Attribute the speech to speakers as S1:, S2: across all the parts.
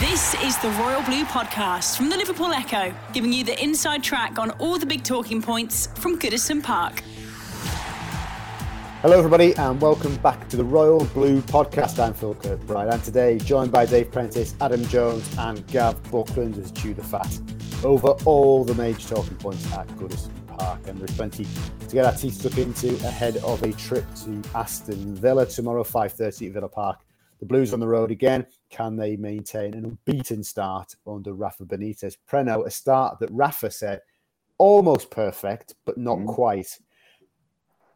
S1: This is the Royal Blue Podcast from the Liverpool Echo, giving you the inside track on all the big talking points from Goodison Park.
S2: Hello, everybody, and welcome back to the Royal Blue Podcast. I'm Phil Kirkbride, and today joined by Dave Prentice, Adam Jones, and Gav Buckland as chew the fat over all the major talking points at Goodison Park. And there's plenty to get our teeth stuck into ahead of a trip to Aston Villa tomorrow, 5:30 at Villa Park. The Blues on the road again. Can they maintain an unbeaten start under Rafa Benitez? Preno, a start that Rafa said almost perfect, but not mm. quite.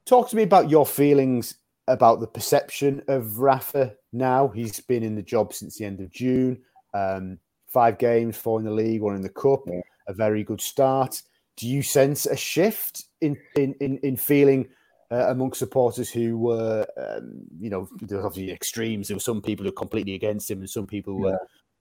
S2: Talk to me about your feelings about the perception of Rafa now. He's been in the job since the end of June. Um, five games, four in the league, one in the cup. Yeah. A very good start. Do you sense a shift in in in, in feeling uh, amongst supporters who were, um, you know, there was obviously extremes. There were some people who were completely against him, and some people were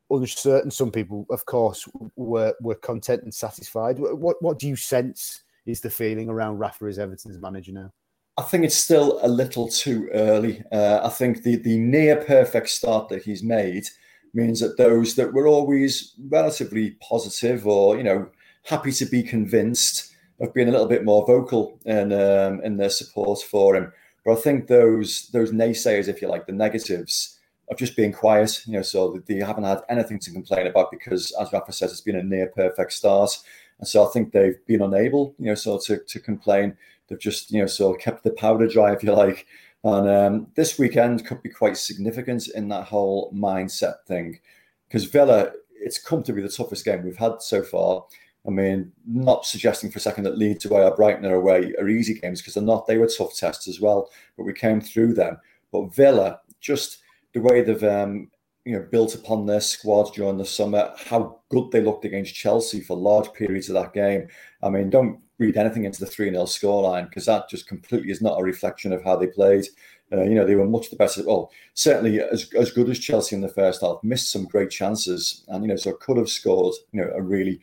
S2: uncertain. Some people, of course, were were content and satisfied. What what do you sense is the feeling around Rafa as Everton's manager now?
S3: I think it's still a little too early. Uh, I think the the near perfect start that he's made means that those that were always relatively positive or you know happy to be convinced have been a little bit more vocal in um, in their support for him. But I think those those naysayers, if you like, the negatives, of just being quiet. You know, so they haven't had anything to complain about because, as Rafa says, it's been a near perfect start. And so I think they've been unable, you know, so to, to complain. They've just, you know, so kept the powder dry, if you like. And um, this weekend could be quite significant in that whole mindset thing, because Villa, it's come to be the toughest game we've had so far. I mean, not suggesting for a second that Leeds away or Brighton are away are easy games because they're not. They were tough tests as well, but we came through them. But Villa, just the way they've um, you know built upon their squad during the summer, how good they looked against Chelsea for large periods of that game. I mean, don't read anything into the 3 0 scoreline because that just completely is not a reflection of how they played. Uh, you know, they were much the better. Well, certainly as, as good as Chelsea in the first half, missed some great chances and, you know, so could have scored, you know, a really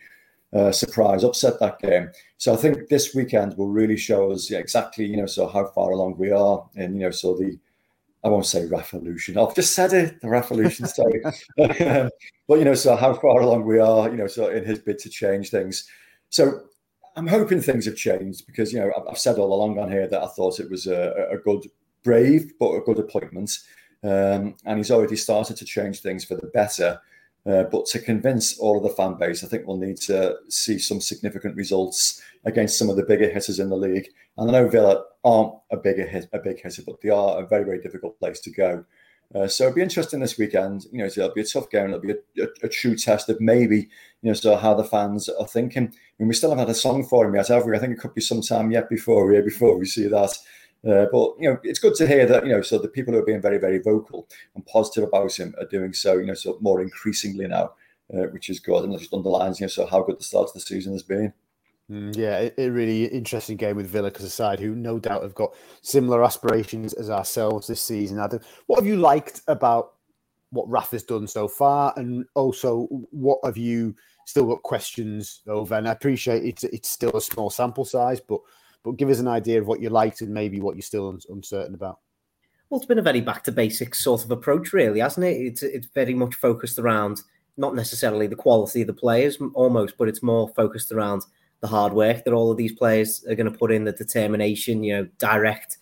S3: uh, surprise upset that game. So I think this weekend will really show us exactly, you know, so how far along we are, and you know, so the I won't say revolution. I've just said it, the revolution. Sorry, but you know, so how far along we are, you know, so in his bid to change things. So I'm hoping things have changed because you know I've said all along on here that I thought it was a, a good, brave but a good appointment, um, and he's already started to change things for the better. Uh, but to convince all of the fan base, I think we'll need to see some significant results against some of the bigger hitters in the league. And I know Villa aren't a bigger hit, a big hitter, but they are a very, very difficult place to go. Uh, so it'll be interesting this weekend. You know, it'll be a tough game. It'll be a, a, a, true test of maybe, you know, so how the fans are thinking. I mean, we still haven't had a song for him yet, have we? I think it could be some time yet before, before we see that. Uh, but you know, it's good to hear that you know, so the people who are being very, very vocal and positive about him are doing so. You know, so more increasingly now, uh, which is good, and it just underlines you know, so how good the start of the season has been.
S2: Mm, yeah, a really interesting game with Villa because a side who no doubt have got similar aspirations as ourselves this season. Adam, what have you liked about what Rafa's done so far, and also what have you still got questions over? And I appreciate it's it's still a small sample size, but but give us an idea of what you liked and maybe what you're still un- uncertain about.
S4: Well, it's been a very back to basics sort of approach, really, hasn't it? It's it's very much focused around not necessarily the quality of the players, almost, but it's more focused around the hard work that all of these players are going to put in, the determination, you know, direct,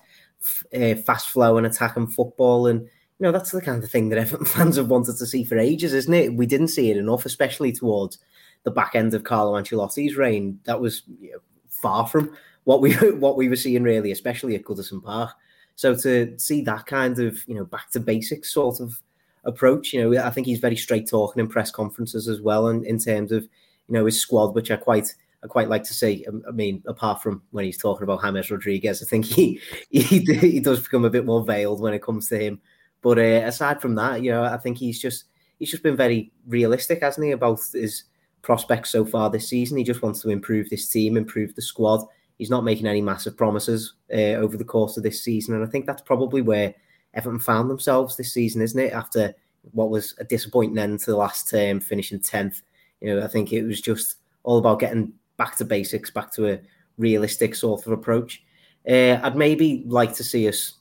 S4: uh, fast flow and attacking football, and you know that's the kind of thing that Everton fans have wanted to see for ages, isn't it? We didn't see it enough, especially towards the back end of Carlo Ancelotti's reign. That was you know, far from what we what we were seeing really, especially at Goodison Park. So to see that kind of you know back to basics sort of approach, you know, I think he's very straight talking in press conferences as well, and in terms of you know his squad, which I quite I quite like to see. Um, I mean, apart from when he's talking about James Rodriguez, I think he he, he does become a bit more veiled when it comes to him. But uh, aside from that, you know, I think he's just he's just been very realistic, hasn't he, about his prospects so far this season. He just wants to improve this team, improve the squad. He's not making any massive promises uh, over the course of this season, and I think that's probably where Everton found themselves this season, isn't it? After what was a disappointing end to the last term, finishing tenth. You know, I think it was just all about getting back to basics, back to a realistic sort of approach. Uh, I'd maybe like to see us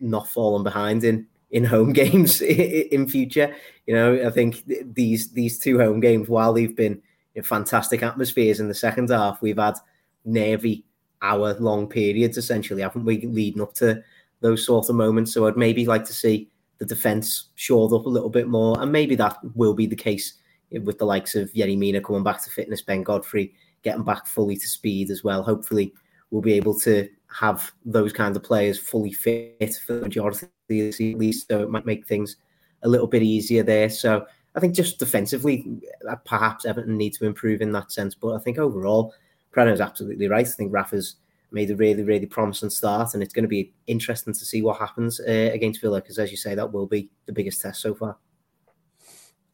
S4: not falling behind in in home games in future. You know, I think these these two home games, while they've been fantastic atmospheres in the second half, we've had nervy hour long periods essentially, haven't we, leading up to those sort of moments. So I'd maybe like to see the defence shored up a little bit more, and maybe that will be the case with the likes of Yerry Mina coming back to fitness, Ben Godfrey getting back fully to speed as well. Hopefully, we'll be able to have those kinds of players fully fit for the majority of the season, at least, so it might make things a little bit easier there. So I think just defensively, uh, perhaps Everton need to improve in that sense. But I think overall, is absolutely right. I think Rafa's made a really, really promising start, and it's going to be interesting to see what happens uh, against Villa because, as you say, that will be the biggest test so far.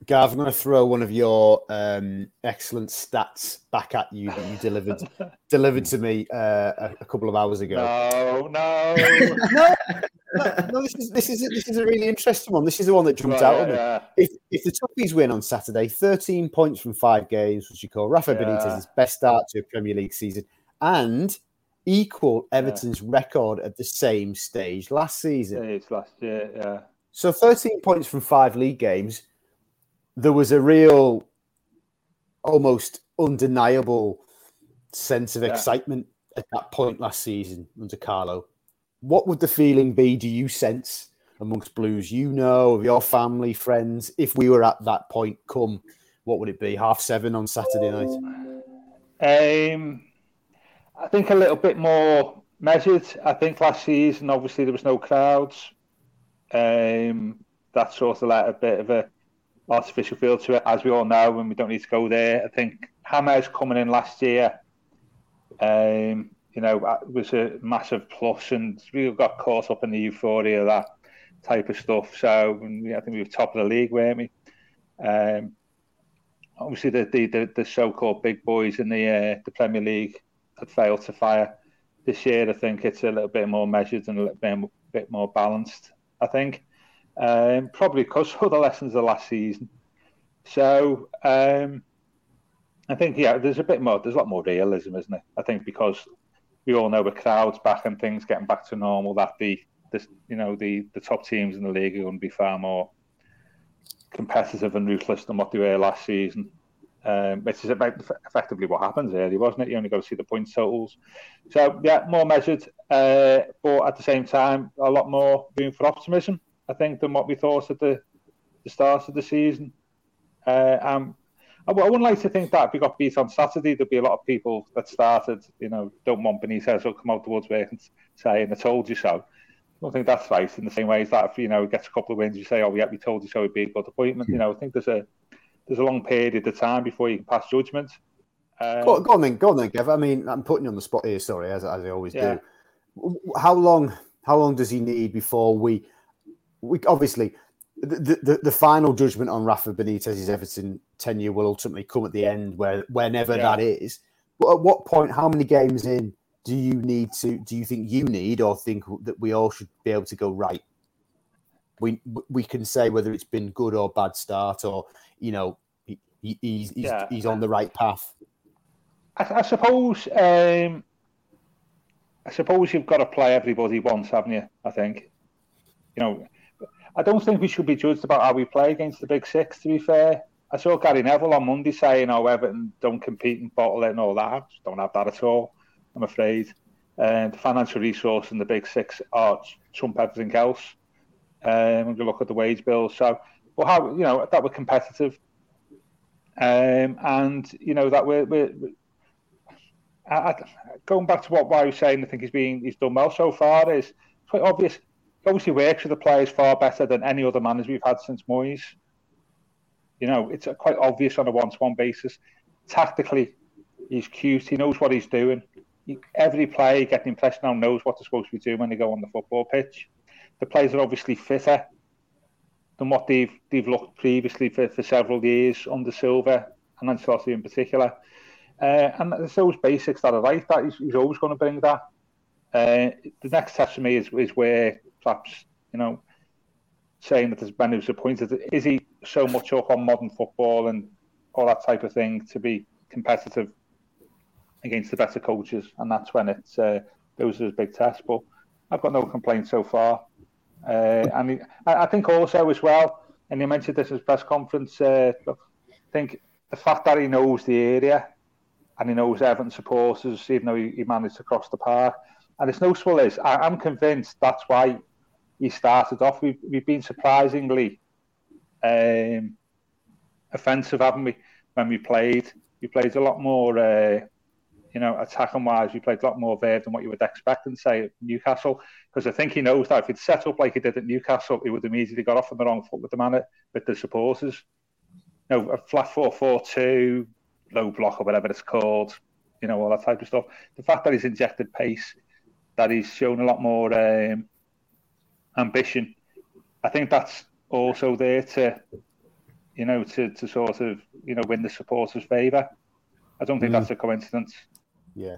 S2: Gav, I'm going to throw one of your um, excellent stats back at you that you delivered delivered to me uh, a, a, couple of hours ago.
S5: No, no,
S2: no, no. This is this is a, this is a really interesting one. This is the one that jumped right, out at me. Yeah. If if the Toffees win on Saturday, 13 points from five games, which you call Rafa yeah. Benitez's best start to a Premier League season, and equal Everton's yeah. record at the same stage last season.
S5: It's last year, yeah.
S2: So 13 points from five league games there was a real, almost undeniable sense of yeah. excitement at that point last season under Carlo. What would the feeling be? Do you sense amongst Blues, you know, of your family, friends, if we were at that point? Come, what would it be? Half seven on Saturday night.
S5: Um, I think a little bit more measured. I think last season, obviously, there was no crowds. Um, that sort of like a bit of a artificial feel to it, as we all know, and we don't need to go there. I think James coming in last year, um, you know, it was a massive plus, and we got caught up in the euphoria of that type of stuff. So I think we were top of the league, weren't we? Um, obviously, the, the, the, the so-called big boys in the uh, the Premier League had failed to fire. This year, I think it's a little bit more measured and a little bit, bit more balanced. I think um, probably because of the lessons of last season. So um, I think yeah, there's a bit more. There's a lot more realism, isn't it? I think because we all know the crowds back and things getting back to normal, that the, the you know the the top teams in the league are going to be far more competitive and ruthless than what they were last season. Um, which is about effectively what happens really, wasn't it? You only got to see the point totals. So yeah, more measured, uh, but at the same time, a lot more room for optimism. I think, than what we thought at the, the start of the season. Uh, um, I, I wouldn't like to think that if we got beat on Saturday, there'd be a lot of people that started, you know, don't want Benitez or come out towards work and say, and I told you so. I don't think that's right in the same way as that if, you know, gets a couple of wins, you say, oh, yeah, we told you so, it'd be a good appointment. You know, I think there's a there's a long period of time before you can pass judgment.
S2: Um, go, go, on then, go on then, Kev. I mean, I'm putting you on the spot here, sorry, as, as I always yeah. do. How long how long does he need before we we obviously the, the, the final judgment on Rafa Benitez's Everton tenure will ultimately come at the end, where whenever yeah. that is. But at what point, how many games in do you need to? Do you think you need, or think that we all should be able to go right? We we can say whether it's been good or bad start, or you know he, he's he's, yeah. he's on the right path.
S5: I, I suppose um, I suppose you've got to play everybody once, haven't you? I think you know I don't think we should be judged about how we play against the big six. To be fair, I saw Gary Neville on Monday saying, "Oh, Everton don't compete and bottle it and all that." Don't have that at all. I'm afraid. And the financial resource in the big six are trump everything else. Um, when you look at the wage bill, so well, how you know that we're competitive, um, and you know that we're, we're I, I, going back to what I was saying, I think he's been he's done well so far. Is quite obvious obviously works with the players far better than any other manager we've had since Moyes. You know, it's quite obvious on a one-to-one basis. Tactically, he's cute. He knows what he's doing. He, every player, you get impression now, knows what they're supposed to be doing when they go on the football pitch. The players are obviously fitter. than what they've they've looked previously for, for several years under Silva and Ancelotti in particular. Uh, and it's those basics that are right. That he's, he's always going to bring that. Uh, the next test for me is is where perhaps you know saying that there's been disappointed. Is he so much up on modern football and all that type of thing to be competitive against the better coaches? And that's when it's uh, those are his big tests. But I've got no complaints so far. Uh, and he, I think also as well, and he mentioned this in his press conference. Uh, I think the fact that he knows the area and he knows Everton supporters, even though he, he managed to cross the park. And it's no small is I, am convinced that's why he started off. We've, we've been surprisingly um, offensive, haven't we? When we played, we played a lot more, uh, you know, attacking wise. We played a lot more verve than what you would expect and say at Newcastle. Because I think he knows that if he'd set up like he did at Newcastle, he would immediately got off on the wrong foot with the man with the supporters. You know, a flat four four two, low block or whatever it's called. You know, all that type of stuff. The fact that he's injected pace, that he's shown a lot more um, ambition. I think that's also there to, you know, to, to sort of, you know, win the supporters' favour. I don't think mm. that's a coincidence.
S2: Yeah.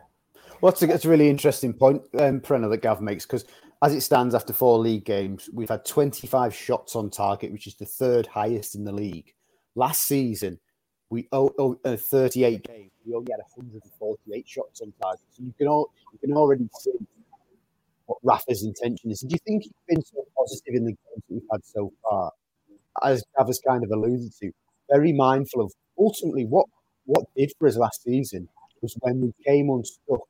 S2: Well, it's a, it's a really interesting point, um, Preno, that Gav makes, because as it stands after four league games, we've had 25 shots on target, which is the third highest in the league. Last season, we oh, oh, uh, 38 games, we only had 148 shots on target. So you can all, you can already see what Rafa's intention is. Do you think he's been so positive in the games that we've had so far? As Gav kind of alluded to, very mindful of ultimately what what did for us last season was when we came unstuck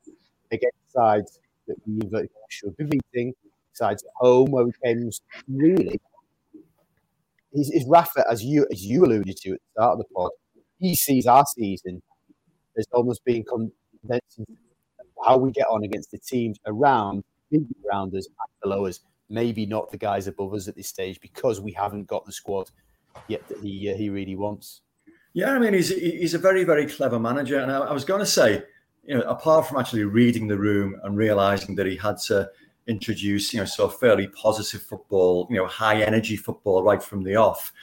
S2: against sides that we should be beating, sides at home where we came really. Is, is Rafa, as you as you alluded to at the start of the pod, he sees our season as almost being condensed how we get on against the teams around around us below us. Maybe not the guys above us at this stage because we haven't got the squad yet that he uh, he really wants.
S3: Yeah, I mean he's he's a very very clever manager, and I, I was going to say, you know, apart from actually reading the room and realizing that he had to introduce, you know, sort of fairly positive football, you know, high energy football right from the off.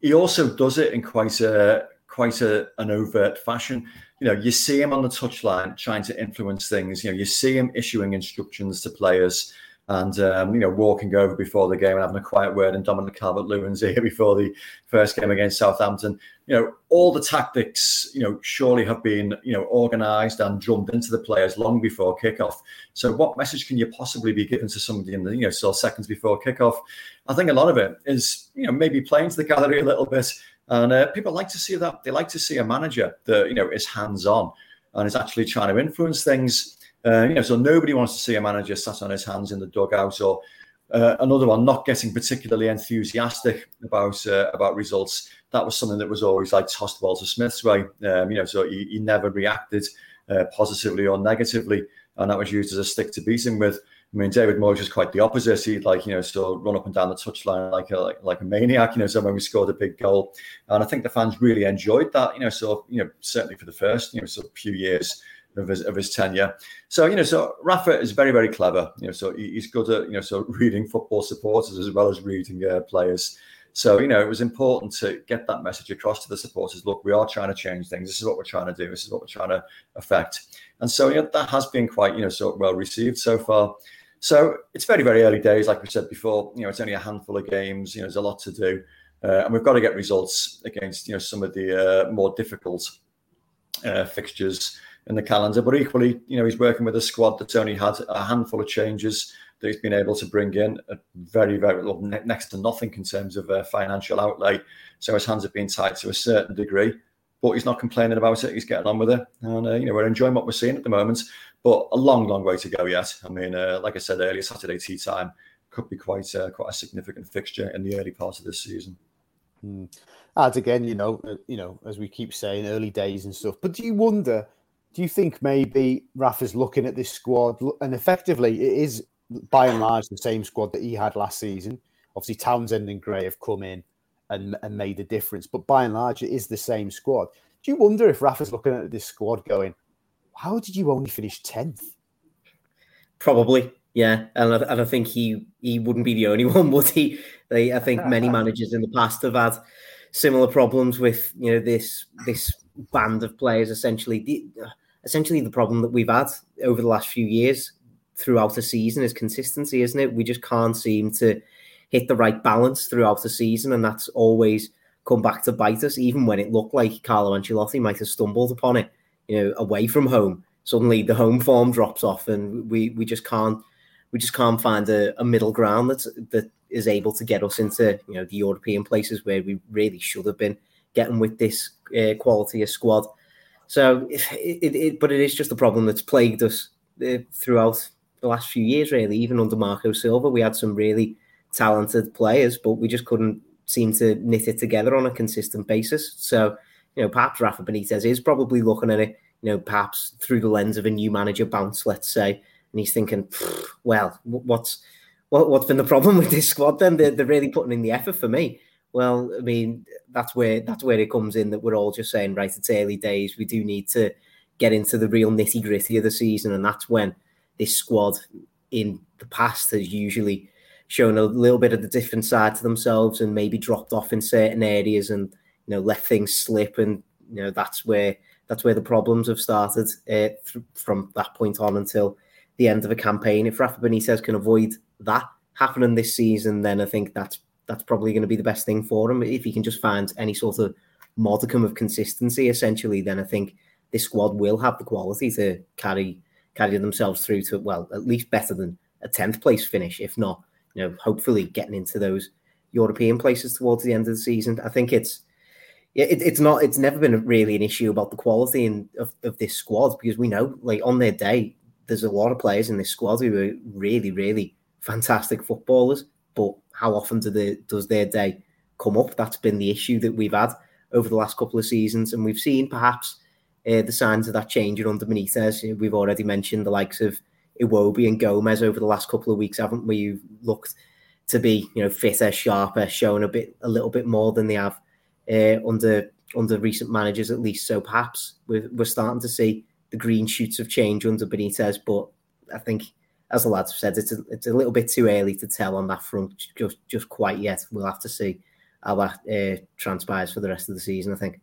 S3: He also does it in quite a quite a, an overt fashion. You know, you see him on the touchline trying to influence things. You know, you see him issuing instructions to players and um, you know walking over before the game and having a quiet word in Dominic Calvert-Lewin's ear before the first game against Southampton. You know, all the tactics you know surely have been you know organised and drummed into the players long before kickoff. So, what message can you possibly be given to somebody in the you know so seconds before kickoff? I think a lot of it is you know maybe playing to the gallery a little bit and uh, people like to see that. They like to see a manager that you know is hands on and is actually trying to influence things. Uh, you know, so nobody wants to see a manager sat on his hands in the dugout or uh, another one not getting particularly enthusiastic about uh, about results. That was something that was always like tossed Walter Smith's way. Um, you know, so he, he never reacted uh, positively or negatively, and that was used as a stick to beat him with. I mean, David Moyes was quite the opposite. He'd like, you know, still run up and down the touchline like a, like, like a maniac, you know, so when we scored a big goal. And I think the fans really enjoyed that, you know, so, you know, certainly for the first, you know, sort of few years of his, of his tenure. So, you know, so Rafa is very, very clever, you know, so he, he's good at, you know, so reading football supporters as well as reading uh, players. So, you know, it was important to get that message across to the supporters. Look, we are trying to change things. This is what we're trying to do. This is what we're trying to affect. And so, you know, that has been quite, you know, so well received so far. So it's very, very early days. Like we said before, you know, it's only a handful of games. You know, there's a lot to do, uh, and we've got to get results against you know some of the uh, more difficult uh, fixtures in the calendar. But equally, you know, he's working with a squad that's only had a handful of changes that he's been able to bring in at very, very well, next to nothing in terms of uh, financial outlay. So his hands have been tied to a certain degree but he's not complaining about it. He's getting on with it, and uh, you know we're enjoying what we're seeing at the moment. But a long, long way to go yet. I mean, uh, like I said earlier, Saturday tea time could be quite uh, quite a significant fixture in the early part of this season.
S2: Hmm. And again, you know, uh, you know, as we keep saying, early days and stuff. But do you wonder? Do you think maybe Rafa's looking at this squad and effectively it is by and large the same squad that he had last season? Obviously, Townsend and Gray have come in and, and made a difference. But by and large, it is the same squad. Do you wonder if Rafa's looking at this squad going, how did you only finish 10th?
S4: Probably. Yeah, and I, and I think he he wouldn't be the only one, would he? They, I think many managers in the past have had similar problems with you know this this band of players. Essentially, the, essentially the problem that we've had over the last few years throughout the season is consistency, isn't it? We just can't seem to hit the right balance throughout the season, and that's always come back to bite us. Even when it looked like Carlo Ancelotti might have stumbled upon it, you know, away from home, suddenly the home form drops off, and we we just can't we just can't find a, a middle ground that's that is able to get us into you know the European places where we really should have been getting with this uh, quality of squad. So, it, it, it, but it is just a problem that's plagued us uh, throughout the last few years, really. Even under Marco Silva, we had some really talented players, but we just couldn't seem to knit it together on a consistent basis. So, you know, perhaps Rafa Benitez is probably looking at it, you know, perhaps through the lens of a new manager bounce, let's say, and he's thinking, well, what's what, what's been the problem with this squad? Then they're, they're really putting in the effort for me. Well, I mean, that's where that's where it comes in that we're all just saying, right, it's early days. We do need to get into the real nitty gritty of the season, and that's when this squad in the past has usually shown a little bit of the different side to themselves and maybe dropped off in certain areas and you know let things slip and you know that's where that's where the problems have started uh, th- from that point on until the end of a campaign. If Rafa Benitez can avoid that happening this season, then I think that's that's probably going to be the best thing for him. If he can just find any sort of modicum of consistency, essentially, then I think this squad will have the quality to carry carry themselves through to well, at least better than a tenth place finish, if not, you know, hopefully getting into those European places towards the end of the season. I think it's yeah, it, it's not. It's never been really an issue about the quality in, of, of this squad because we know, like on their day, there's a lot of players in this squad who are really, really fantastic footballers. But how often do they, does their day come up? That's been the issue that we've had over the last couple of seasons, and we've seen perhaps uh, the signs of that changing under Benitez. We've already mentioned the likes of Iwobi and Gomez over the last couple of weeks, haven't we? You've looked to be, you know, fitter, sharper, showing a bit, a little bit more than they have uh, under under recent managers, at least. So perhaps we're, we're starting to see the green shoots of change under Benitez, but I think, as the lads have said, it's a, it's a little bit too early to tell on that front just just quite yet. We'll have to see how that uh, transpires for the rest of the season. I think.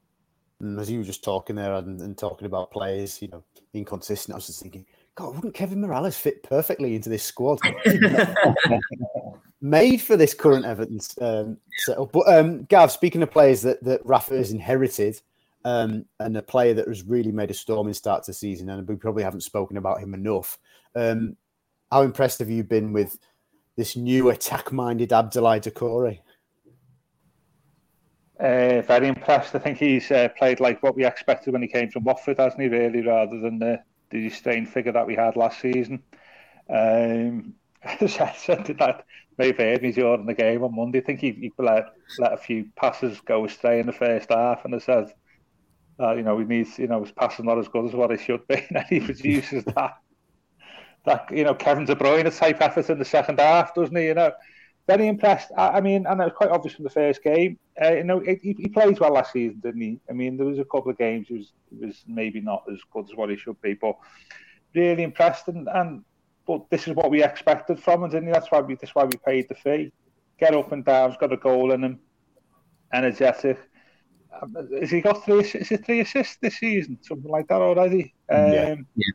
S2: As you were just talking there and, and, talking about players, you know, inconsistent, I was just thinking, God, wouldn't Kevin Mirallas fit perfectly into this squad? Made for this current Everton um, setup. But um, Gav, speaking of players that, that Rafa has inherited, um, and a player that has really made a storming start to season, and we probably haven't spoken about him enough. Um, how impressed have you been with this new attack-minded Abdoulaye Doucouré?
S5: Uh, very impressed. I think he's uh, played like what we expected when he came from Watford, hasn't he? Really, rather than the, the strange figure that we had last season. Um, I said that have heard me during the game on Monday. I think he, he let let a few passes go astray in the first half, and I said, uh, you know, he needs, you know, his passing not as good as what it should be, and he produces that that you know Kevin De Bruyne type effort in the second half, doesn't he? You know, very impressed. I, I mean, and it was quite obvious from the first game. Uh, you know, he, he played well last season, didn't he? I mean, there was a couple of games he was he was maybe not as good as what he should be, but really impressed. And, and but this is what we expected from him, didn't he? That's why we that's why we paid the fee. Get up and down. He's got a goal in him. Energetic. Um, has he got three? Is it three assists this season? Something like that already. Um,
S3: yeah. yeah.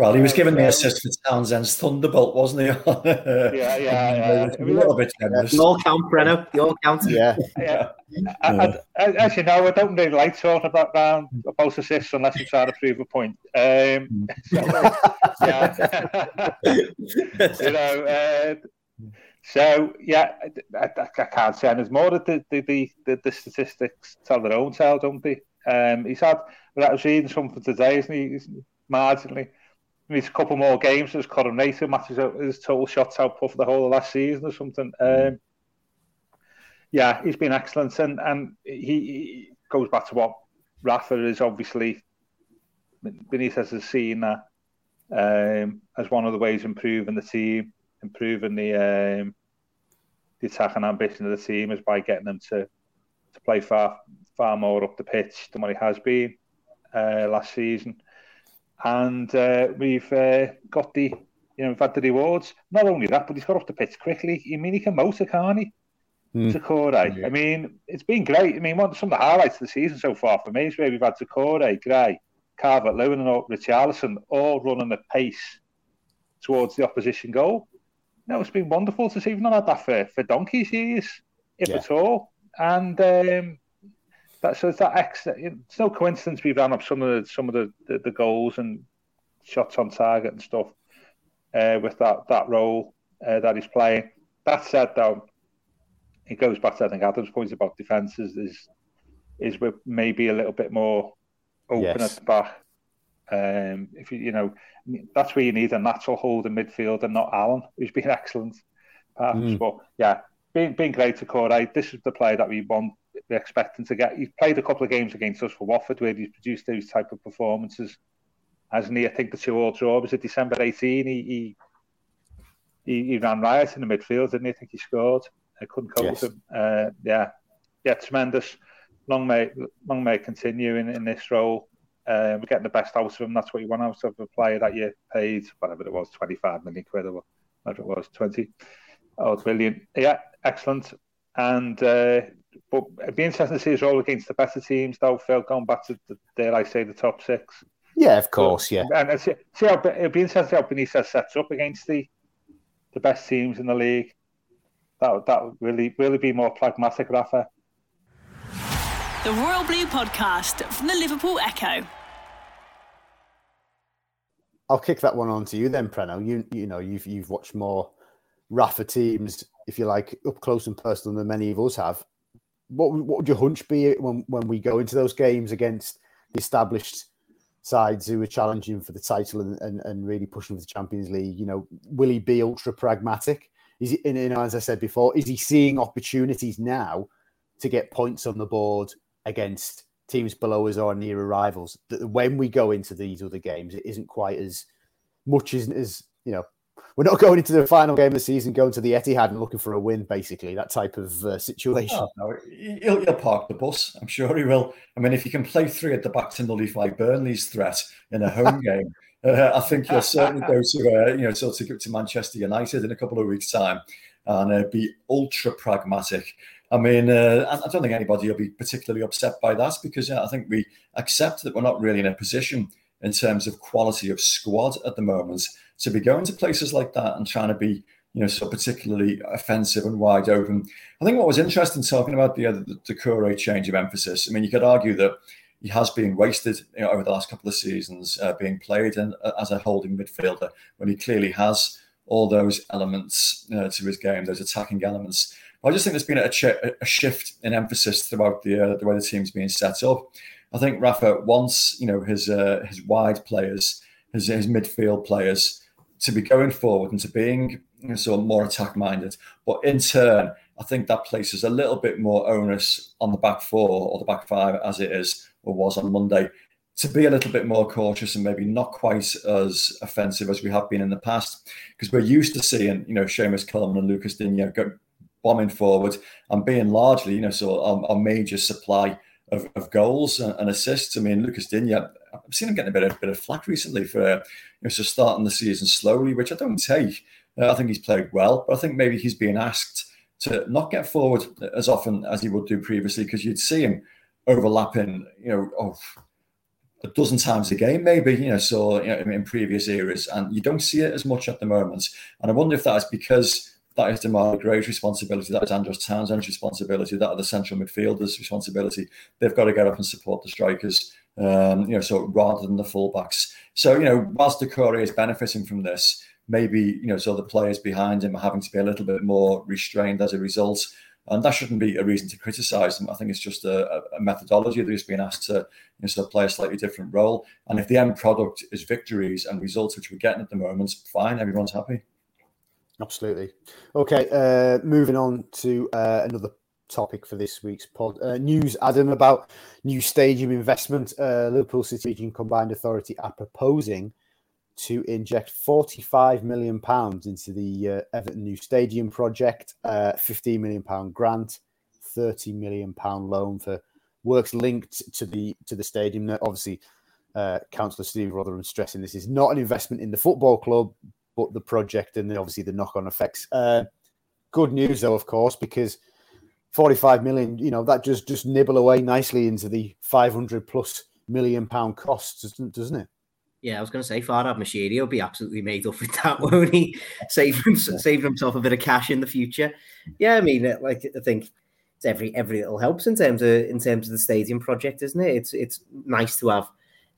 S3: Well, he was given the assist for Townsend's Thunderbolt, wasn't he?
S5: yeah, yeah, yeah.
S3: a little bit generous.
S4: all count, Preno. The all count.
S2: Yeah.
S5: yeah. yeah. as you know, I don't really like talking about round about assists unless you try to prove a point. Um, so, yeah. you know, uh, so yeah, I, I, I can't say anything more. The the, the the, the statistics tell their own tale, don't they? Um, he's had. I was reading something today, isn't he? He's marginally needs a couple more games as coordinator matches out his total shots output for the whole of last season or something. Um, yeah, he's been excellent, and and he, he, goes back to what Rafa is obviously Benitez has seen that um, as one of the ways improving the team, improving the um, the attack and ambition of the team is by getting them to to play far far more up the pitch than what he has been uh, last season and uh, we've uh, got the You know, we've had the rewards. Not only that, but he's got off the pitch quickly. I mean, he can motor, can't he? Mm. Yeah. I mean, it's been great. I mean, one some of the highlights of the season so far for me is where we've had Doucouré, Gray, Calvert-Lewin, and Richarlison all running at pace towards the opposition goal. No, it's been wonderful to see. We've not had that for, for donkey's years, if yeah. at all. And um, that so it's that extra. It's no coincidence we ran up some of the some of the, the, the goals and shots on target and stuff uh, with that that role uh, that he's playing. That said, though, it goes back to I think Adam's point about defences is is we're maybe a little bit more open yes. at the back. Um, if you you know that's where you need a natural hold in midfield and not Allen, who's been excellent. Perhaps, mm. but yeah, being being great Doucouré. This is the player that we want. We're expecting to get. He's played a couple of games against us for Watford where he's produced those type of performances. Hasn't he? I think the two all draw was it December 18. He, he he, ran riot in the midfield, didn't he? I think he scored. I couldn't cope yes. with him. Uh, yeah, yeah, tremendous. Long may long may continue in, in this role. Uh, we're getting the best out of him. That's what you want out of a player that you paid, whatever it was, 25 million quid or whatever it was, 20. Oh, brilliant. Yeah, excellent. And uh, but it'd be interesting to see his all against the better teams, though, Phil, going back to, the, dare I say, the top six.
S2: Yeah, of course, yeah.
S5: And see, see how it'd be interesting how Benitez sets up against the the best teams in the league. That that would really really be more pragmatic, Rafa.
S1: The Royal Blue Podcast from the Liverpool Echo.
S2: I'll kick that one on to you then, Preno. You you know you've you've watched more Rafa teams, if you like, up close and personal than many of us have. What what would your hunch be when when we go into those games against the established sides who are challenging for the title and, and, and really pushing for the Champions League? You know, will he be ultra pragmatic? Is he, and, and as I said before, is he seeing opportunities now to get points on the board against teams below us or near rivals that when we go into these other games, it isn't quite as much as, as you know. We're not going into the final game of the season, going to the Etihad and looking for a win, basically. That type of uh, situation. Oh,
S3: no. he'll, he'll, park the bus. I'm sure he will. I mean, if you can play three at the back to nullify Burnley's threat in a home game, uh, I think you'll certainly go to, uh, you know, sort of to Manchester United in a couple of weeks' time and uh, be ultra pragmatic. I mean, uh, I don't think anybody will be particularly upset by that because yeah, I think we accept that we're not really in a position in terms of quality of squad at the moment to be going to places like that and trying to be, you know, so particularly offensive and wide open. I think what was interesting talking about the, the, the change of emphasis. I mean, you could argue that he has been wasted you know, over the last couple of seasons, uh, being played in, uh, as a holding midfielder when he clearly has all those elements uh, to his game, those attacking elements. I just think there's been a, ch- a shift in emphasis throughout the uh, the way the team's being set up. I think Rafa wants you know his uh, his wide players, his his midfield players to be going forward and to being you know, sort of more attack minded. But in turn, I think that places a little bit more onus on the back four or the back five as it is or was on Monday to be a little bit more cautious and maybe not quite as offensive as we have been in the past because we're used to seeing you know Seamus Coleman and Lucas Digne go, bombing forward and being largely, you know, so a, a major supply of, of goals and, and, assists. I mean, Lucas Digne, I've seen him getting a bit of, bit of flack recently for you know, so starting the season slowly, which I don't take. Uh, I think he's played well, but I think maybe he's being asked to not get forward as often as he would do previously because you'd see him overlapping, you know, oh, a dozen times a game, maybe, you know, so you know, in previous eras, and you don't see it as much at the moment. And I wonder if that is because that is Demarai Gray's responsibility. That is Andros Townsend's responsibility. That are the central midfielders' responsibility. They've got to get up and support the strikers. Um, you know, so rather than the fullbacks. So you know, whilst Doucouré is benefiting from this, maybe you know, so the players behind him are having to be a little bit more restrained as a result. And that shouldn't be a reason to criticise them. I think it's just a, a methodology that he's been asked to you know, sort of play a slightly different role. And if the end product is victories and results, which we're getting at the moment, fine, everyone's happy.
S2: Absolutely. Okay, uh, moving on to uh, another topic for this week's pod. Uh, news, Adam, about new stadium investment. Uh, Liverpool City Region Combined Authority are proposing to inject 45 million pounds into the uh, Everton new stadium project. Uh, 15 million pound grant, 30 million pound loan for works linked to the to the stadium. Now, obviously, uh, Councillor Steve Rotheram stressing this is not an investment in the football club, but the project and obviously the knock on effects. Uh, good news, though, of course, because 45 million, you know, that just just nibble away nicely into the 500 plus million pound costs, doesn't, doesn't it?
S4: Yeah, I was going to say Farhad Moshiri will be absolutely made up with that, won't he? saving, saving himself a bit of cash in the future. Yeah, I mean, like I think it's every every little helps in terms of in terms of the stadium project, isn't it? It's it's nice to have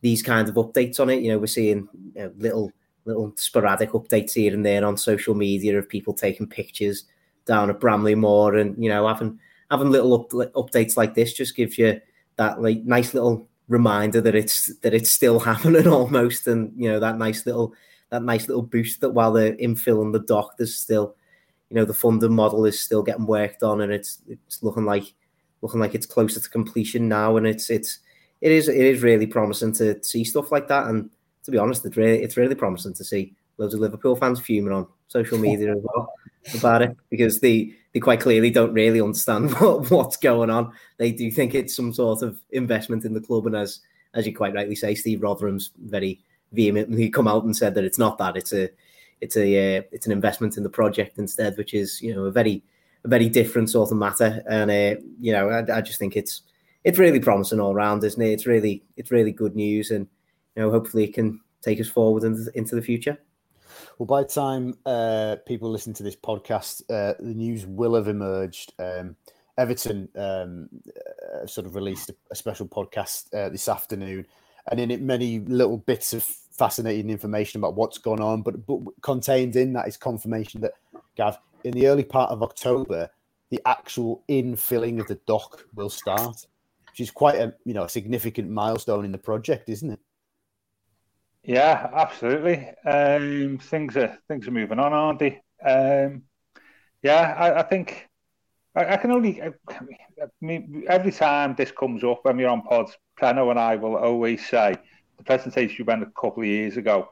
S4: these kinds of updates on it. You know, we're seeing you know, little little sporadic updates here and there on social media of people taking pictures down at Bramley-Moore, and you know, having having little up, updates like this just gives you that like nice little reminder that it's that it's still happening almost, and you know that nice little that nice little boost that while they're infilling the dock, there's still you know the funding model is still getting worked on, and it's it's looking like looking like it's closer to completion now, and it's it's it is it is really promising to see stuff like that, and to be honest, it's really it's really promising to see loads of Liverpool fans fuming on social media as well about it because they they quite clearly don't really understand what, what's going on. They do think it's some sort of investment in the club, and as as you quite rightly say, Steve Rotheram's very vehemently come out and said that it's not that. It's a it's a uh, it's an investment in the project instead, which is you know a very a very different sort of matter. And uh, you know, I, I just think it's it's really promising all around, isn't it? It's really it's really good news, and you know, hopefully it can take us forward into the future.
S2: Well, by the time uh, people listen to this podcast, uh, the news will have emerged. Um, Everton um, uh, sort of released a, a special podcast uh, this afternoon, and in it, many little bits of fascinating information about what's gone on. But, but contained in that is confirmation that, Gav, in the early part of October, the actual infilling of the dock will start, which is quite a you know a significant milestone in the project, isn't it?
S5: Yeah, absolutely. Um, things are things are moving on, aren't they? Um, yeah, I, I think I, I, can only. I mean, every time this comes up when we're on pods, Preno and I will always say the presentation you went a couple of years ago.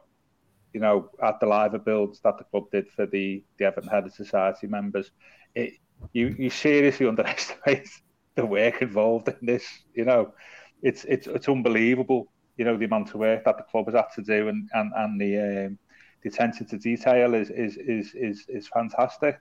S5: You know, at the live builds that the club did for the the Everton Heritage Society members, it you you seriously underestimate the work involved in this. You know, it's it's it's unbelievable you know the amount of work that the club has had to do and and, and the um, the attention to detail is is is is, is fantastic.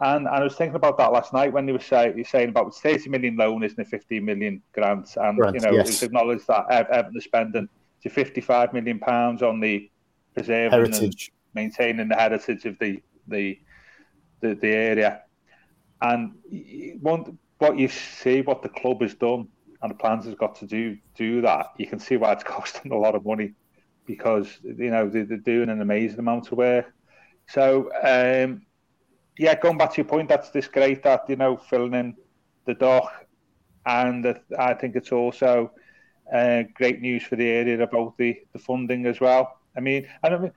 S5: And, and I was thinking about that last night when they were say, saying about 30 million loan, isn't it, 15 million grants, and Grant, you know yes. it's acknowledged that Everton is spending to 55 million pounds on the preserving heritage. and maintaining the heritage of the the the, the area. And one, what you see, what the club has done and the plans has got to do do that, you can see why it's costing a lot of money because you know they're, they're doing an amazing amount of work. So um, yeah, going back to your point, that's this great that you know filling in the dock, and I think it's also uh, great news for the area about the, the funding as well. I mean, and I mean,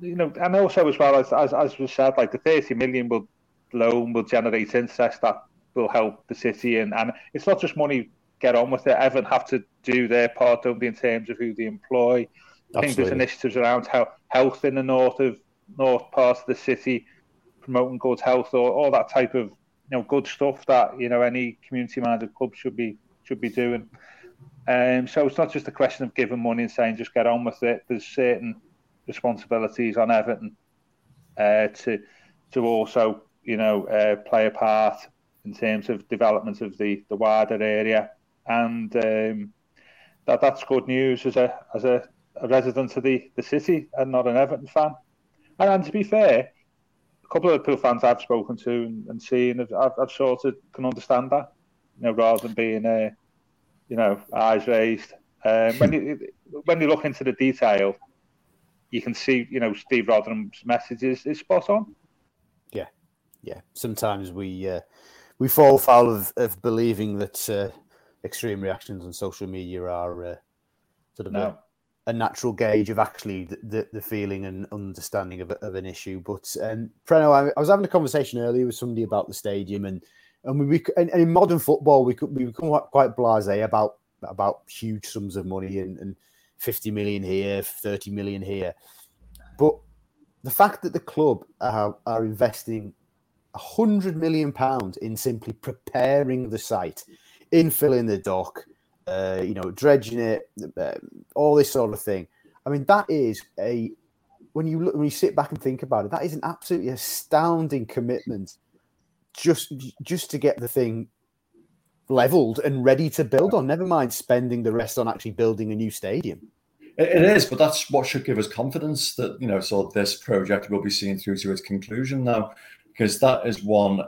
S5: you know, and also as well as as, as was said, like the thirty million will loan will generate interest that will help the city. And, and it's not just money, get on with it. Everton have to do their part, don't they, in terms of who they employ. Absolutely. I think there's initiatives around health in the north of north part of the city, promoting good health, or all that type of you know good stuff that you know any community-minded club should be should be doing. Um, so it's not just a question of giving money and saying just get on with it. There's certain responsibilities on Everton uh, to to also you know uh, play a part in terms of development of the, the wider area. And um, that that's good news as a as a, a, resident of the, the city and not an Everton fan. And, and to be fair, a couple of Liverpool fans I've spoken to and, and seen, I've, I've sort of can understand that, you know, rather than being, uh, you know, eyes raised. Um, when you when you look into the detail, you can see, you know, Steve Rotheram's message is, is spot on.
S2: Yeah, yeah. Sometimes we uh, we fall foul of, of believing that uh, extreme reactions on social media are uh, sort of no. a, a, natural gauge of actually the, the, the feeling and understanding of, of an issue. But um, Preno, I, I, was having a conversation earlier with somebody about the stadium, and and we and, and in modern football we could we become quite blasé about about huge sums of money and, and 50 million here, 30 million here. But the fact that the club are, are investing hundred million pounds in simply preparing the site, infilling the dock, uh, you know, dredging it, uh, all this sort of thing. I mean, that is a when you look when you sit back and think about it, that is an absolutely astounding commitment just just to get the thing leveled and ready to build on. Never mind spending the rest on actually building a new stadium.
S3: It is, but that's what should give us confidence that you know, so this project will be seen through to its conclusion now, because that is one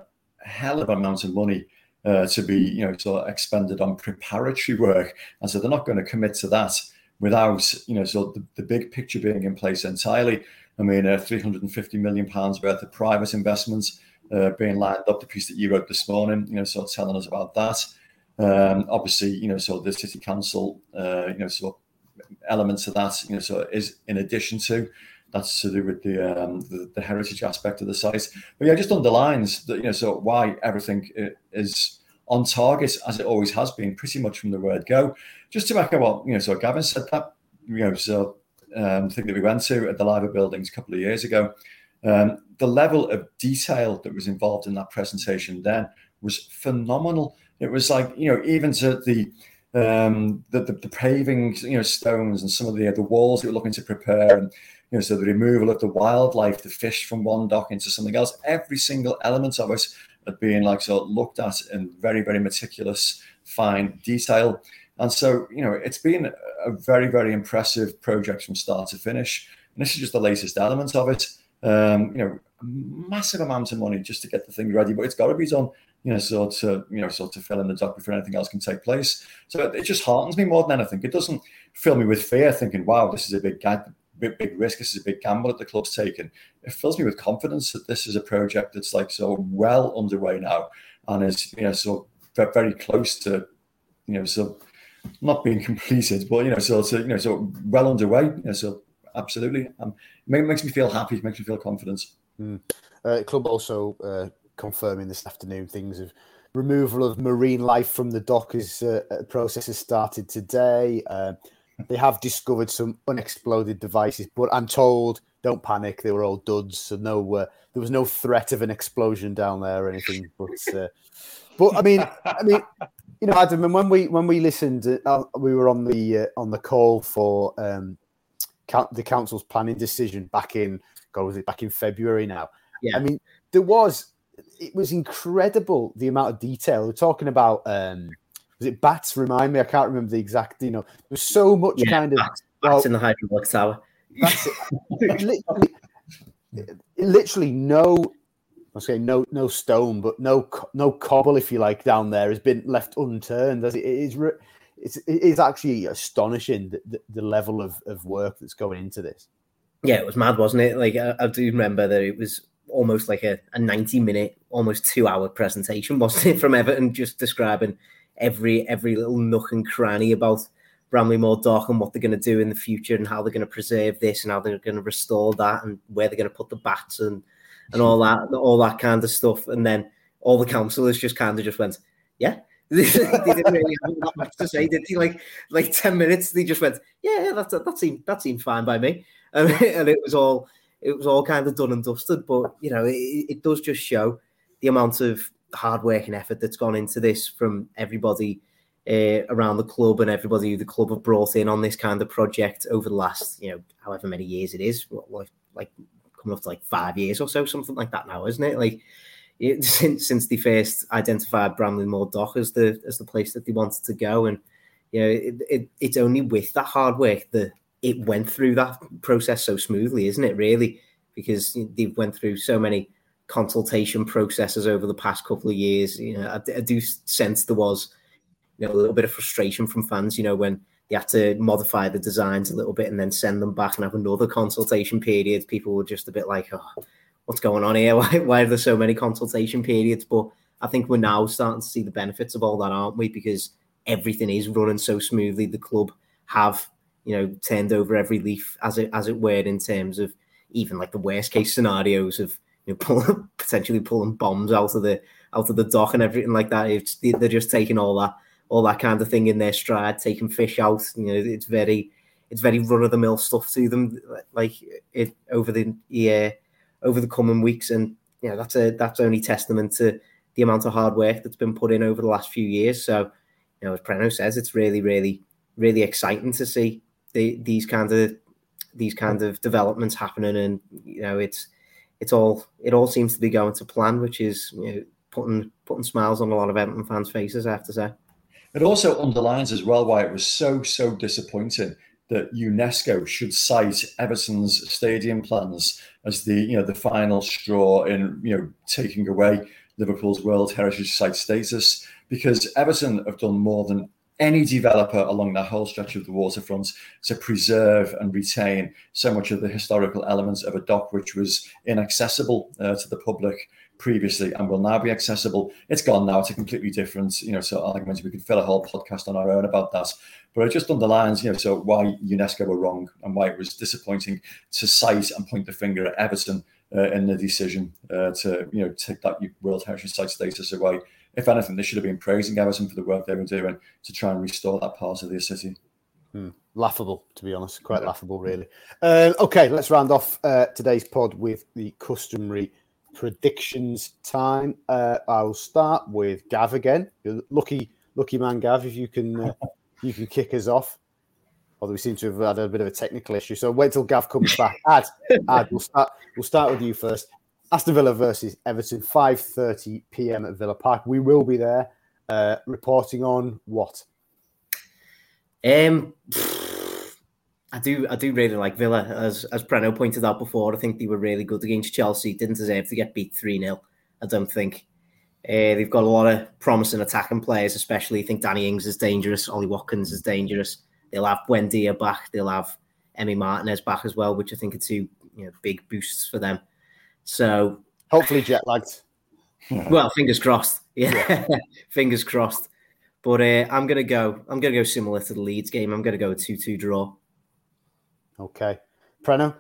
S3: hell of amount of money uh, to be you know sort of expended on preparatory work, and so they're not going to commit to that without you know so the, the big picture being in place entirely. I mean, uh, 350 million pounds worth of private investments uh, being lined up. The piece that you wrote this morning, you know, sort of telling us about that. Um, obviously, you know, so the city council, uh, you know, so elements of that, you know, so is in addition to that's to do with the, um, the, the heritage aspect of the site. But yeah, just underlines that you know, so why everything is on target as it always has been, pretty much from the word go. Just to echo what you know, so Gavin said that you know, so um, thing that we went to at the Liver Buildings a couple of years ago. Um, the level of detail that was involved in that presentation then was phenomenal. It was like you know even to the um, the, the, the paving you know stones and some of the the walls that we were looking to prepare and you know so the removal of the wildlife, the fish from one dock into something else. Every single element of it been like so looked at in very very meticulous fine detail. And so, you know, it's been a very, very impressive project from start to finish. And this is just the latest element of it um, you know, massive amount of money just to get the thing ready, but it's got to be done, you know, so to, you know, so to fill in the dock before anything else can take place. So it, just heartens me more than anything. It doesn't fill me with fear thinking, wow, this is a big, big, big risk. This is a big gamble that the club's taken. It fills me with confidence that this is a project that's like so well underway now and is, you know, so very close to, you know, so not being completed, but, you know, so, so you know, so well underway, you know, so absolutely. Um, it makes me feel happy. It makes me feel confident.
S2: Mm. Uh, club also uh, confirming this afternoon things of removal of marine life from the dock is uh, process has started today. Uh, they have discovered some unexploded devices, but I'm told don't panic. They were all duds, so no, uh, there was no threat of an explosion down there or anything. But, uh, but I mean, I mean, you know, Adam, and when we when we listened, uh, we were on the uh, on the call for um, the council's planning decision back in God was it back in February now.
S4: Yeah.
S2: I mean, there was it was incredible the amount of detail. We're talking about um was it bats? Remind me, I can't remember the exact. You know, there's so much yeah, kind of
S4: bats, well, bats in the hydraulic tower.
S2: Literally, literally no. I say no, no stone, but no, no cobble, if you like, down there has been left unturned. As it is, it's it is actually astonishing the, the, the, level of, of work that's going into this.
S4: Yeah, it was mad, wasn't it? Like I, I do remember that it was almost like a, a 90 minute, almost two hour presentation, wasn't it, from Everton, just describing every every little nook and cranny about Bramley-Moore Dock and what they're going to do in the future and how they're going to preserve this and how they're going to restore that and where they're going to put the bats and and all that all that kind of stuff. And then all the councillors just kind of just went, yeah, they didn't really have that much to say, did he? Like, like ten minutes, they just went, "Yeah, that that seemed that seemed fine by me," um, and it was all it was all kind of done and dusted. But you know, it, it does just show the amount of hard work and effort that's gone into this from everybody uh, around the club and everybody the club have brought in on this kind of project over the last, you know, however many years it is, like like coming up to like five years or so, something like that now, isn't it? Like it, since since they first identified Bramley-Moore Dock as the as the place that they wanted to go, and you know it, it, it's only with that hard work that it went through that process so smoothly, isn't it? Really, because they went through so many consultation processes over the past couple of years. You know, I, I do sense there was you know a little bit of frustration from fans. You know when they had to modify the designs a little bit and then send them back and have another consultation period. People were just a bit like, oh what's going on here? Why, why are there so many consultation periods? But I think we're now starting to see the benefits of all that, aren't we? Because everything is running so smoothly. The club have, you know, turned over every leaf as it as it were in terms of even like the worst case scenarios of you know pull, potentially pulling bombs out of the out of the dock and everything like that. It's, they're just taking all that all that kind of thing in their stride, taking fish out. You know, it's very it's very run of the mill stuff to them. Like it over the year over the coming weeks. And you know, that's a that's only testament to the amount of hard work that's been put in over the last few years. So, you know, as Preno says, it's really, really, really exciting to see the, these kind of these kind of developments happening, and you know it's it's all it all seems to be going to plan, which is you know, putting putting smiles on a lot of Everton fans' faces. I have to say.
S3: It also underlines as well why it was so so disappointing that UNESCO should cite Everton's stadium plans as the you know the final straw in you know taking away Liverpool's World Heritage Site status because Everton have done more than any developer along that whole stretch of the waterfront to preserve and retain so much of the historical elements of a dock which was inaccessible uh, to the public previously and will now be accessible. It's gone now. It's a completely different, you know, so arguments. We could fill a whole podcast on our own about that. But it just underlines, you know, so why UNESCO were wrong and why it was disappointing to cite and point the finger at Everton uh, in the decision uh, to, you know, take that World Heritage Site status away. If anything, they should have been praising Everton for the work they were doing to try and restore that part of the city.
S2: Hmm. Laughable, to be honest, quite yeah. laughable, really. Uh, okay, let's round off uh, today's pod with the customary predictions time. Uh, I'll start with Gav again. You're lucky, lucky man, Gav. If you can, uh, you can kick us off. Although we seem to have had a bit of a technical issue, so wait till Gav comes back. Ad, Ad, we'll start. We'll start with you first. Aston Villa versus Everton, 5:30 p.m. at Villa Park. We will be there, uh, reporting on what.
S4: Um. I do I do really like Villa, as as Preno pointed out before. I think they were really good against Chelsea. Didn't deserve to get beat 3 0. I don't think. Uh, they've got a lot of promising attacking players, especially. I think Danny Ings is dangerous. Ollie Watkins is dangerous. They'll have Buendia back. They'll have Emi Martinez back as well, which I think are two you know, big boosts for them. So
S2: hopefully jet lagged.
S4: Well, fingers crossed. Yeah, yeah. fingers crossed. But uh, I'm gonna go. I'm gonna go similar to the Leeds game. I'm gonna go a two-two draw.
S2: Okay. Preno?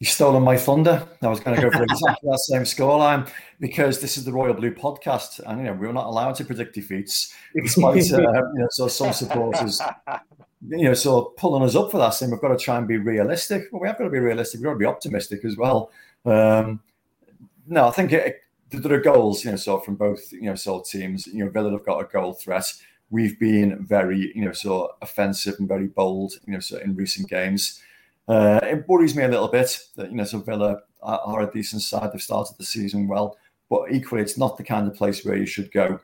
S3: You've stolen my thunder. I was going to go for exactly that same scoreline because this is the Royal Blue podcast, and you know we're not allowed to predict defeats, despite uh, you know so some supporters, you know, so pulling us up for that, saying we've got to try and be realistic. Well, we have got to be realistic. We've got to be optimistic as well. Um, no, I think it, there are goals, you know, so from both you know so teams. You know, Villa have got a goal threat we've been very, you know, so offensive and very bold, you know, so in recent games. Uh, it worries me a little bit that, you know, so Villa are, are a decent side. They've started the season well, but equally, it's not the kind of place where you should go,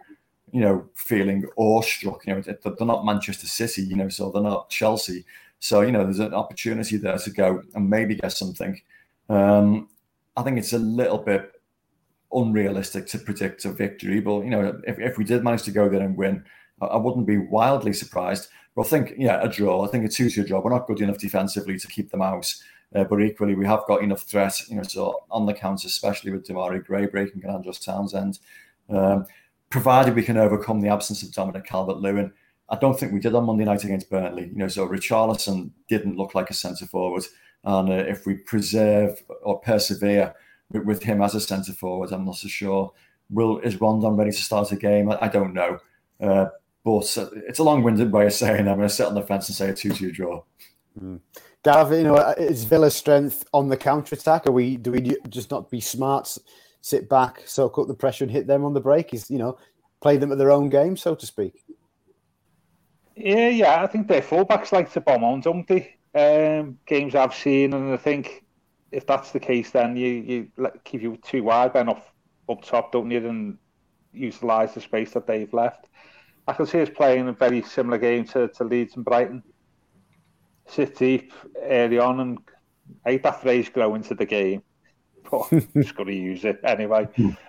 S3: you know, feeling awestruck. You know, they're not Manchester City, you know, so they're not Chelsea. So, you know, there's an opportunity there to go and maybe get something. Um, I think it's a little bit unrealistic to predict a victory, but, you know, if, if we did manage to go there and win, I wouldn't be wildly surprised. But I think, yeah, a draw. I think a two-two draw. We're not good enough defensively to keep them out. Uh, but equally, we have got enough threat, you know, so on the counter, especially with Demarai Gray breaking and Andros Townsend. Um, provided we can overcome the absence of Dominic Calvert-Lewin. I don't think we did on Monday night against Burnley. You know, so Richarlison didn't look like a centre forward, and uh, if we preserve or persevere with, with him as a centre forward, I'm not so sure. Will is Rondon ready to start a game? I, I don't know. Uh, but uh, it's a long-winded way of saying I'm going to sit on the fence and say a two-two draw.
S2: Mm. Gav, you know, uh, is Villa's strength on the counter attack? Are we do we just not be smart, sit back, soak up the pressure, and hit them on the break? Is you know, play them at their own game, so to speak.
S5: Yeah, yeah, I think their fullbacks like to bomb on, don't they? Um, games I've seen, and I think if that's the case, then you you keep you too wide then off up top, don't you? And utilise the space that they've left. I can see us playing a very similar game to, to Leeds and Brighton. Sit deep early on and I hate that phrase grow into the game. But I'm just going to use it anyway.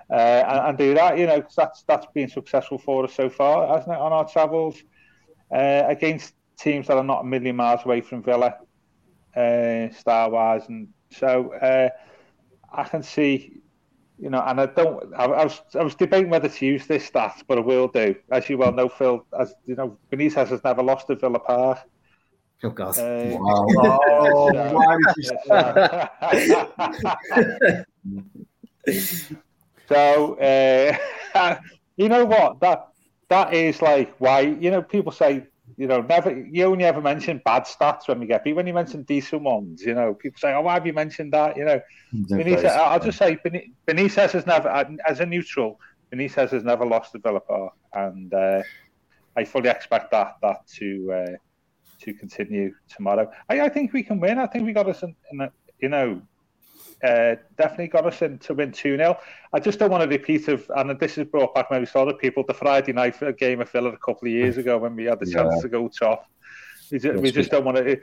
S5: Uh, and, and, do that, you know, because that's, that's been successful for us so far, hasn't it, on our travels uh, against teams that are not a million miles away from Villa, uh, star wise. And so uh, I can see you know, and I don't. I, I, was I was debating whether to use this stat, but I will do. As you well know, Phil, as you know, Benitez has never lost at Villa Park.
S4: Oh God! Uh, wow!
S5: so uh, you know what that that is like why you know people say you know, never you only ever mention bad stats when we get beat. When you mention decent ones, you know, people say, "Oh, why have you mentioned that?" You know, Benitez, I'll just say Benitez has never, as a neutral, Benitez has never lost to Villa Park, and uh, I fully expect that that to uh, to continue tomorrow. I, I think we can win. I think we got us in, in a, you know, uh, definitely got us in to win 2 0. I just don't want to repeat of, and this is brought back maybe some other people, the Friday night game of Villa a couple of years ago when we had the chance yeah. to go top. We just, we just don't want to.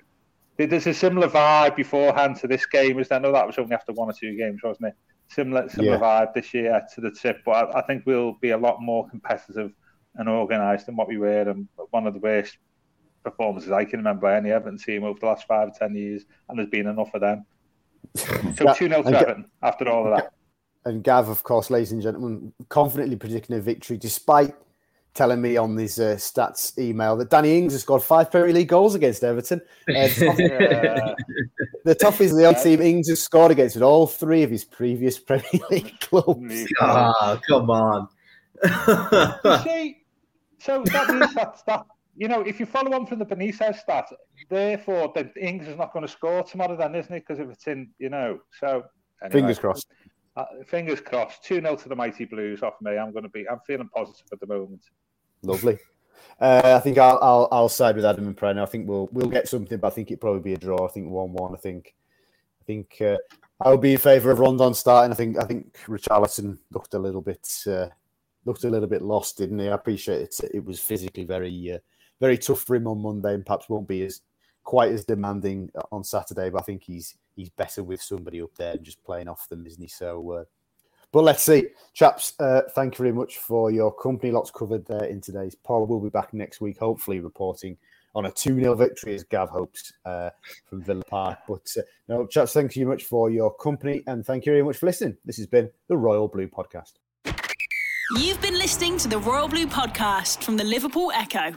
S5: There's a similar vibe beforehand to this game. Is I know that was only after one or two games, wasn't it? Similar, similar yeah. vibe this year to the tip, but I, I think we'll be a lot more competitive and organised than what we were. And one of the worst performances I can remember any Everton team over the last five or ten years, and there's been enough of them. So 2 0 to Everton after all of that.
S2: And Gav, of course, ladies and gentlemen, confidently predicting a victory despite telling me on his uh, stats email that Danny Ings has scored five Premier League goals against Everton. Uh, the toughest of the odd team Ings has scored against with all three of his previous Premier League clubs.
S4: Oh, come on.
S5: see, so that means that, that you know, if you follow on from the Benitez stat, therefore the Ings is not going to score tomorrow, then, isn't it? Because if it's in, you know, so
S2: anyway, fingers crossed.
S5: Uh, fingers crossed. Two 0 to the mighty Blues off me. I'm going to be. I'm feeling positive at the moment.
S2: Lovely. Uh, I think I'll, I'll, I'll side with Adam and Prem. I think we'll we'll get something, but I think it'll probably be a draw. I think one one. I think I think uh, I'll be in favour of Rondon starting. I think I think Richarlison looked a little bit uh, looked a little bit lost, didn't he? I appreciate it. It was physically very uh, very tough for him on Monday, and perhaps won't be as quite as demanding on Saturday. But I think he's he's better with somebody up there and just playing off them, isn't he? So, uh, but let's see, chaps. Uh, thank you very much for your company. Lots covered there in today's pod. We'll be back next week, hopefully reporting on a 2 0 victory, as Gav hopes, uh, from Villa Park. But uh, no, chaps, thank you very much for your company and thank you very much for listening. This has been the Royal Blue Podcast.
S1: You've been listening to the Royal Blue Podcast from the Liverpool Echo.